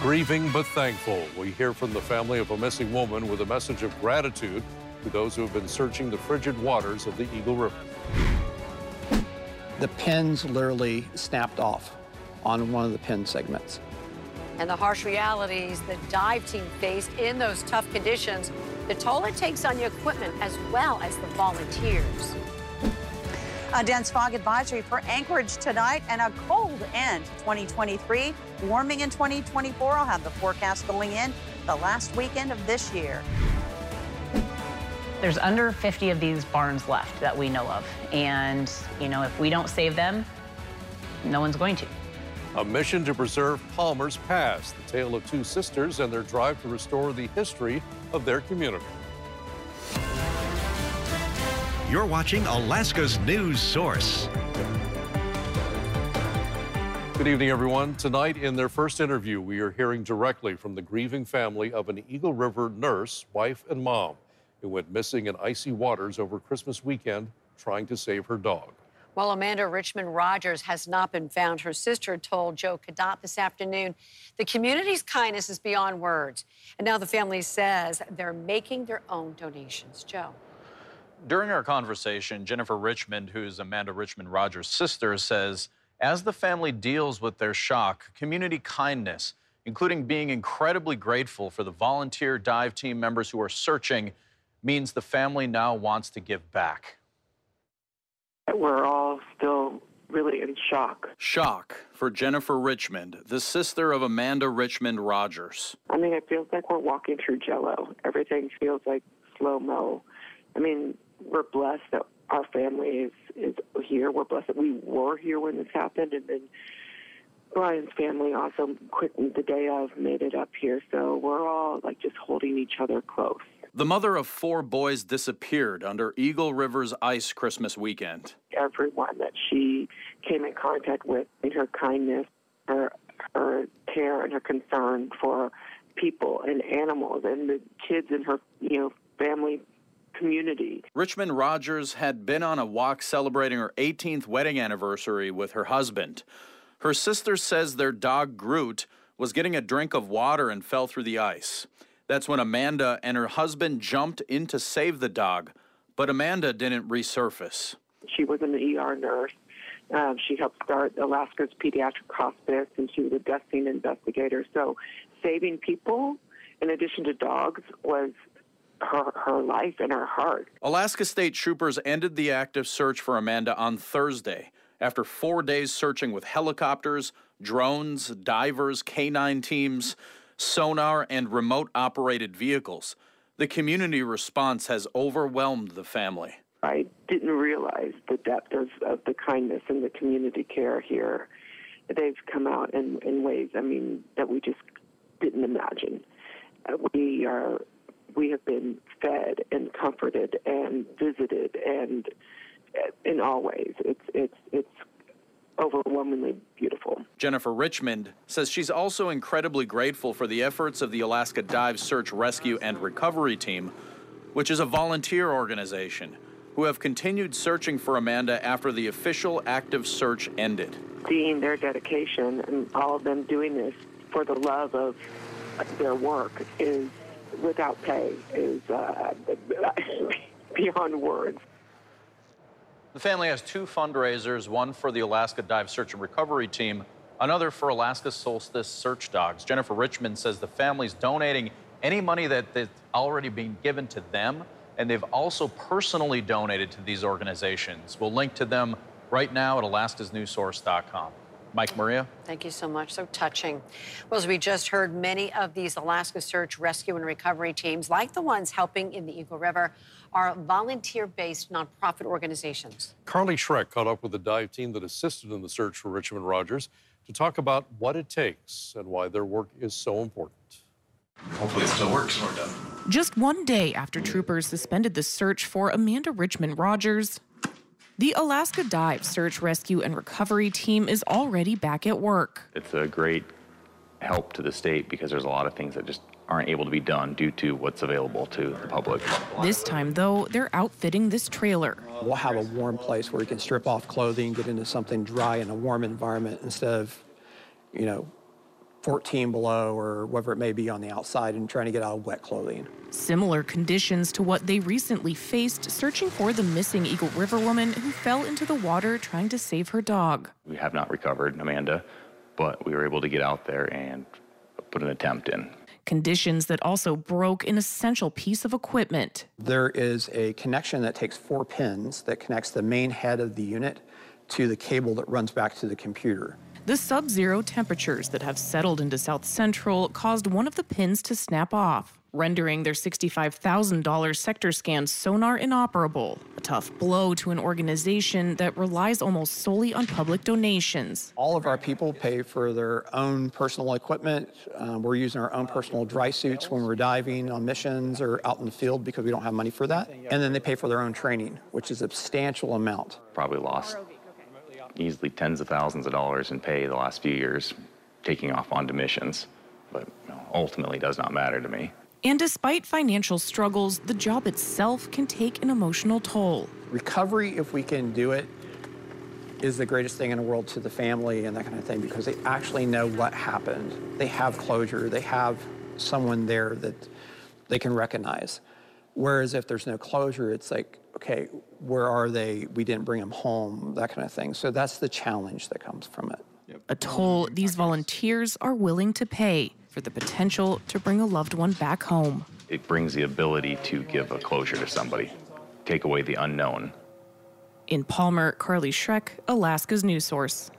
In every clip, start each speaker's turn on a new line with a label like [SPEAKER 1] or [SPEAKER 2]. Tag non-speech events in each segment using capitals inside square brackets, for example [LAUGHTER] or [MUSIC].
[SPEAKER 1] Grieving but thankful, we hear from the family of a missing woman with a message of gratitude to those who have been searching the frigid waters of the Eagle River.
[SPEAKER 2] The pins literally snapped off on one of the pin segments.
[SPEAKER 3] And the harsh realities the dive team faced in those tough conditions, the toll it takes on the equipment as well as the volunteers.
[SPEAKER 4] A dense fog advisory for Anchorage tonight and a cold end to 2023. Warming in 2024. I'll have the forecast going in the last weekend of this year.
[SPEAKER 5] There's under 50 of these barns left that we know of. And, you know, if we don't save them, no one's going to.
[SPEAKER 1] A mission to preserve Palmer's past, the tale of two sisters and their drive to restore the history of their community.
[SPEAKER 6] You're watching Alaska's news source.
[SPEAKER 1] Good evening, everyone. Tonight, in their first interview, we are hearing directly from the grieving family of an Eagle River nurse, wife, and mom who went missing in icy waters over Christmas weekend trying to save her dog.
[SPEAKER 3] While Amanda Richmond Rogers has not been found, her sister told Joe Cadotte this afternoon the community's kindness is beyond words. And now the family says they're making their own donations. Joe.
[SPEAKER 7] During our conversation, Jennifer Richmond, who's Amanda Richmond Rogers' sister, says as the family deals with their shock, community kindness, including being incredibly grateful for the volunteer dive team members who are searching, means the family now wants to give back.
[SPEAKER 8] We're all still really in shock.
[SPEAKER 7] Shock for Jennifer Richmond, the sister of Amanda Richmond Rogers.
[SPEAKER 8] I mean, it feels like we're walking through jello. Everything feels like slow mo. I mean, we're blessed that our family is, is here. We're blessed that we were here when this happened. And then Brian's family also, quick, the day of, made it up here. So we're all like just holding each other close.
[SPEAKER 7] The mother of four boys disappeared under Eagle River's ice Christmas weekend.
[SPEAKER 8] Everyone that she came in contact with, in her kindness, her her care, and her concern for people and animals and the kids in her you know family community.
[SPEAKER 7] Richmond Rogers had been on a walk celebrating her 18th wedding anniversary with her husband. Her sister says their dog Groot was getting a drink of water and fell through the ice. That's when Amanda and her husband jumped in to save the dog, but Amanda didn't resurface.
[SPEAKER 8] She was an ER nurse. Um, she helped start Alaska's Pediatric Hospice, and she was a death scene investigator. So, saving people, in addition to dogs, was her, her life and her heart.
[SPEAKER 7] Alaska State Troopers ended the active search for Amanda on Thursday after four days searching with helicopters, drones, divers, canine teams, sonar, and remote operated vehicles. The community response has overwhelmed the family.
[SPEAKER 8] I didn't realize the depth of, of the kindness and the community care here. They've come out in, in ways, I mean, that we just didn't imagine. Uh, we are we have been fed and comforted and visited and uh, in all ways it's it's it's overwhelmingly beautiful.
[SPEAKER 7] Jennifer Richmond says she's also incredibly grateful for the efforts of the Alaska Dive Search Rescue and Recovery Team, which is a volunteer organization who have continued searching for Amanda after the official active search ended.
[SPEAKER 8] Seeing their dedication and all of them doing this for the love of their work is without pay is uh, [LAUGHS] beyond words.
[SPEAKER 7] The family has two fundraisers, one for the Alaska Dive Search and Recovery Team, another for Alaska Solstice Search Dogs. Jennifer Richmond says the family's donating any money that, that's already been given to them, and they've also personally donated to these organizations. We'll link to them right now at alaskasnewssource.com. Mike Maria.
[SPEAKER 3] Thank you so much. So touching. Well, as we just heard, many of these Alaska search, rescue, and recovery teams, like the ones helping in the Eagle River, are volunteer based nonprofit organizations.
[SPEAKER 1] Carly Schreck caught up with the dive team that assisted in the search for Richmond Rogers to talk about what it takes and why their work is so important.
[SPEAKER 9] Hopefully, it still works when we're done.
[SPEAKER 10] Just one day after troopers suspended the search for Amanda Richmond Rogers, the Alaska Dive Search, Rescue, and Recovery Team is already back at work.
[SPEAKER 11] It's a great help to the state because there's a lot of things that just aren't able to be done due to what's available to the public.
[SPEAKER 10] This time, though, they're outfitting this trailer.
[SPEAKER 2] We'll have a warm place where you can strip off clothing, get into something dry in a warm environment instead of, you know, 14 below or whatever it may be on the outside and trying to get out of wet clothing.
[SPEAKER 10] Similar conditions to what they recently faced searching for the missing Eagle River woman who fell into the water trying to save her dog.
[SPEAKER 11] We have not recovered Amanda, but we were able to get out there and put an attempt in.
[SPEAKER 10] Conditions that also broke an essential piece of equipment.
[SPEAKER 2] There is a connection that takes four pins that connects the main head of the unit to the cable that runs back to the computer.
[SPEAKER 10] The sub zero temperatures that have settled into South Central caused one of the pins to snap off, rendering their $65,000 sector scan sonar inoperable. A tough blow to an organization that relies almost solely on public donations.
[SPEAKER 2] All of our people pay for their own personal equipment. Um, we're using our own personal dry suits when we're diving on missions or out in the field because we don't have money for that. And then they pay for their own training, which is a substantial amount.
[SPEAKER 11] Probably lost easily tens of thousands of dollars in pay the last few years taking off onto missions, but you know, ultimately does not matter to me.
[SPEAKER 10] And despite financial struggles, the job itself can take an emotional toll.
[SPEAKER 2] Recovery, if we can do it, is the greatest thing in the world to the family and that kind of thing because they actually know what happened. They have closure, they have someone there that they can recognize. Whereas if there's no closure, it's like, okay, where are they? We didn't bring them home, that kind of thing. So that's the challenge that comes from it.
[SPEAKER 10] A toll these volunteers are willing to pay for the potential to bring a loved one back home.
[SPEAKER 11] It brings the ability to give a closure to somebody, take away the unknown.
[SPEAKER 10] In Palmer, Carly Schreck, Alaska's news source.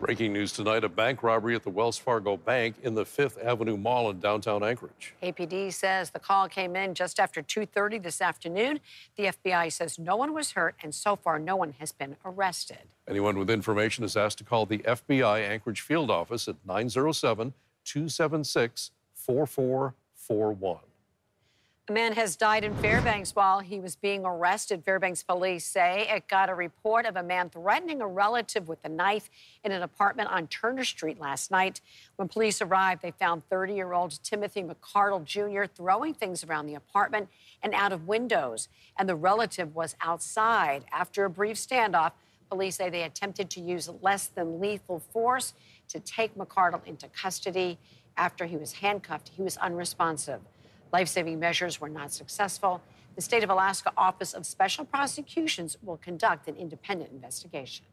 [SPEAKER 1] Breaking news tonight, a bank robbery at the Wells Fargo Bank in the Fifth Avenue Mall in downtown Anchorage.
[SPEAKER 3] APD says the call came in just after 2.30 this afternoon. The FBI says no one was hurt, and so far no one has been arrested.
[SPEAKER 1] Anyone with information is asked to call the FBI Anchorage field office at 907 276 4441.
[SPEAKER 3] A man has died in Fairbanks while he was being arrested. Fairbanks police say it got a report of a man threatening a relative with a knife in an apartment on Turner Street last night. When police arrived, they found 30 year old Timothy McCardle Jr. throwing things around the apartment and out of windows. And the relative was outside. After a brief standoff, police say they attempted to use less than lethal force to take McCardle into custody. After he was handcuffed, he was unresponsive. Life saving measures were not successful. The State of Alaska Office of Special Prosecutions will conduct an independent investigation.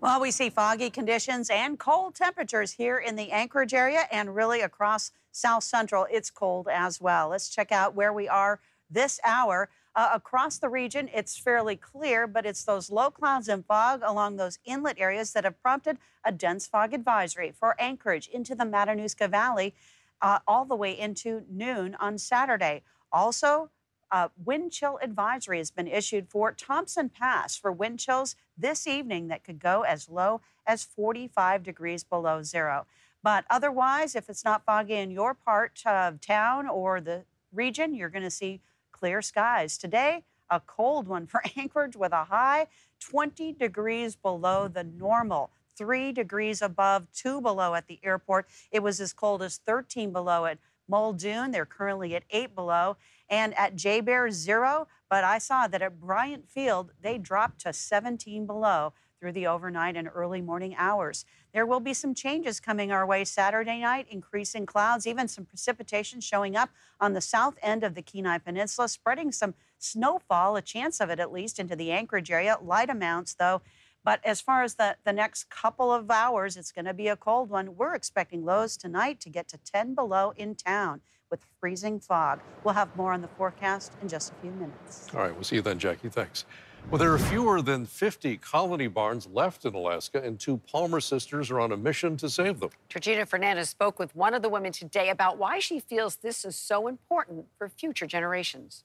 [SPEAKER 4] Well, we see foggy conditions and cold temperatures here in the Anchorage area and really across South Central. It's cold as well. Let's check out where we are this hour. Uh, across the region, it's fairly clear, but it's those low clouds and fog along those inlet areas that have prompted a dense fog advisory for Anchorage into the Matanuska Valley uh, all the way into noon on Saturday. Also, uh, wind chill advisory has been issued for Thompson Pass for wind chills this evening that could go as low as 45 degrees below zero. But otherwise, if it's not foggy in your part of town or the region, you're going to see clear skies. Today, a cold one for [LAUGHS] Anchorage with a high 20 degrees below the normal, three degrees above, two below at the airport. It was as cold as 13 below at Muldoon. They're currently at eight below. And at JBER, zero. But I saw that at Bryant Field, they dropped to 17 below through the overnight and early morning hours. There will be some changes coming our way Saturday night, increasing clouds, even some precipitation showing up on the south end of the Kenai Peninsula, spreading some snowfall, a chance of it at least, into the Anchorage area. Light amounts, though. But as far as the, the next couple of hours, it's going to be a cold one. We're expecting lows tonight to get to 10 below in town with freezing fog. We'll have more on the forecast in just a few minutes.
[SPEAKER 1] All right, we'll see you then, Jackie. Thanks. Well, there are fewer than 50 colony barns left in Alaska, and two Palmer sisters are on a mission to save them.
[SPEAKER 3] Georgina Fernandez spoke with one of the women today about why she feels this is so important for future generations.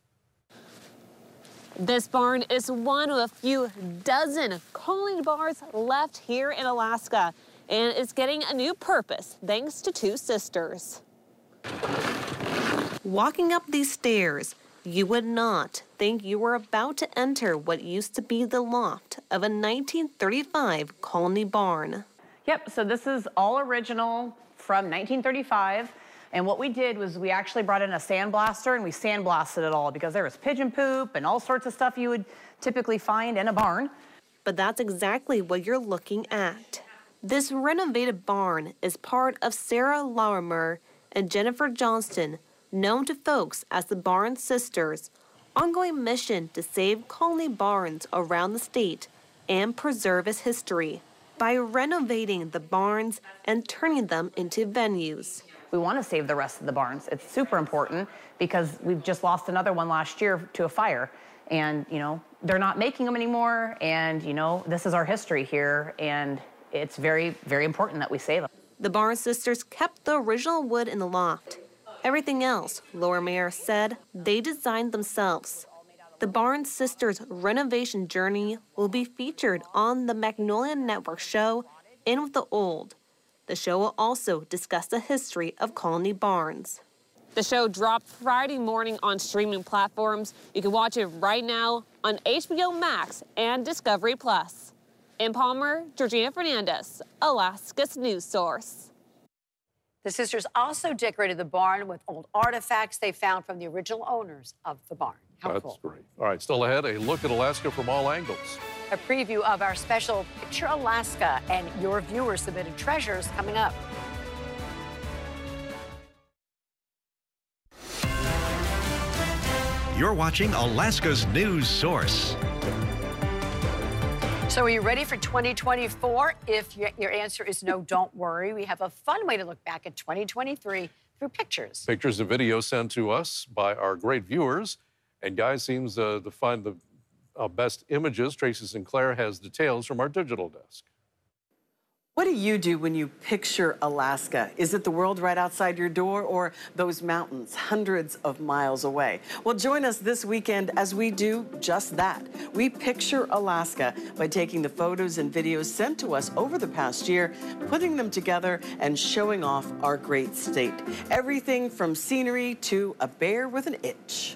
[SPEAKER 12] This barn is one of a few dozen colony barns left here in Alaska, and it's getting a new purpose thanks to two sisters. Walking up these stairs, you would not think you were about to enter what used to be the loft of a 1935 colony barn.
[SPEAKER 5] Yep, so this is all original from 1935. And what we did was we actually brought in a sandblaster and we sandblasted it all because there was pigeon poop and all sorts of stuff you would typically find in a barn.
[SPEAKER 12] but that's exactly what you're looking at. This renovated barn is part of Sarah Larimer and Jennifer Johnston, known to folks as the Barnes Sisters, ongoing mission to save colony barns around the state and preserve its history by renovating the barns and turning them into venues.
[SPEAKER 5] We want to save the rest of the barns. It's super important because we've just lost another one last year to a fire. And, you know, they're not making them anymore. And, you know, this is our history here. And it's very, very important that we save them.
[SPEAKER 12] The Barnes sisters kept the original wood in the loft. Everything else, Larimer said, they designed themselves. The Barnes sisters' renovation journey will be featured on the Magnolia Network show In with the Old. The show will also discuss the history of Colony Barns. The show dropped Friday morning on streaming platforms. You can watch it right now on HBO Max and Discovery Plus. In Palmer, Georgina Fernandez, Alaska's news source.
[SPEAKER 3] The sisters also decorated the barn with old artifacts they found from the original owners of the barn. How
[SPEAKER 1] That's
[SPEAKER 3] cool.
[SPEAKER 1] great. All right, still ahead, a look at Alaska from all angles.
[SPEAKER 3] A preview of our special Picture Alaska and your viewer submitted treasures coming up.
[SPEAKER 6] You're watching Alaska's news source.
[SPEAKER 3] So, are you ready for 2024? If your, answer is no, don't worry. We have a fun way to look back at 2023 through pictures.
[SPEAKER 1] Pictures and videos sent to us by our great viewers. And Guy seems uh, to find the uh, best images. Tracy Sinclair has details from our digital desk.
[SPEAKER 13] What do you do when you picture Alaska? Is it the world right outside your door or those mountains hundreds of miles away? Well, join us this weekend as we do just that. We picture Alaska by taking the photos and videos sent to us over the past year, putting them together, and showing off our great state. Everything from scenery to a bear with an itch.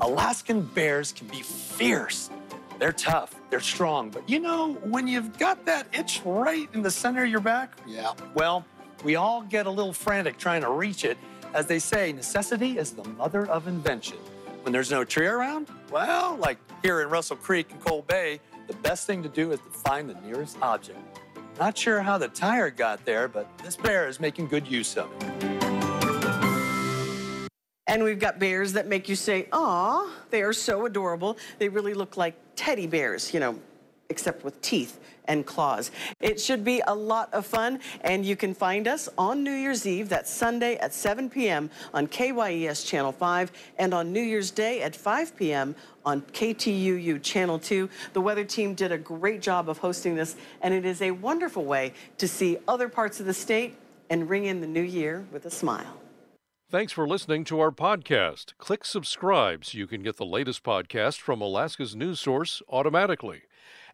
[SPEAKER 14] Alaskan bears can be fierce. They're tough, they're strong, but you know, when you've got that itch right in the center of your back, yeah, well, we all get a little frantic trying to reach it. As they say, necessity is the mother of invention. When there's no tree around, well, like here in Russell Creek and Cold Bay, the best thing to do is to find the nearest object. Not sure how the tire got there, but this bear is making good use of it.
[SPEAKER 13] And we've got bears that make you say, aw, they are so adorable. They really look like teddy bears, you know, except with teeth and claws. It should be a lot of fun, and you can find us on New Year's Eve, that's Sunday at 7 p.m. on KYES Channel 5, and on New Year's Day at 5 p.m. on KTUU Channel 2. The weather team did a great job of hosting this, and it is a wonderful way to see other parts of the state and ring in the new year with a smile.
[SPEAKER 1] Thanks for listening to our podcast. Click subscribe so you can get the latest podcast from Alaska's news source automatically.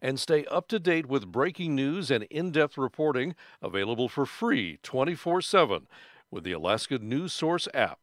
[SPEAKER 1] And stay up to date with breaking news and in depth reporting available for free 24 7 with the Alaska News Source app.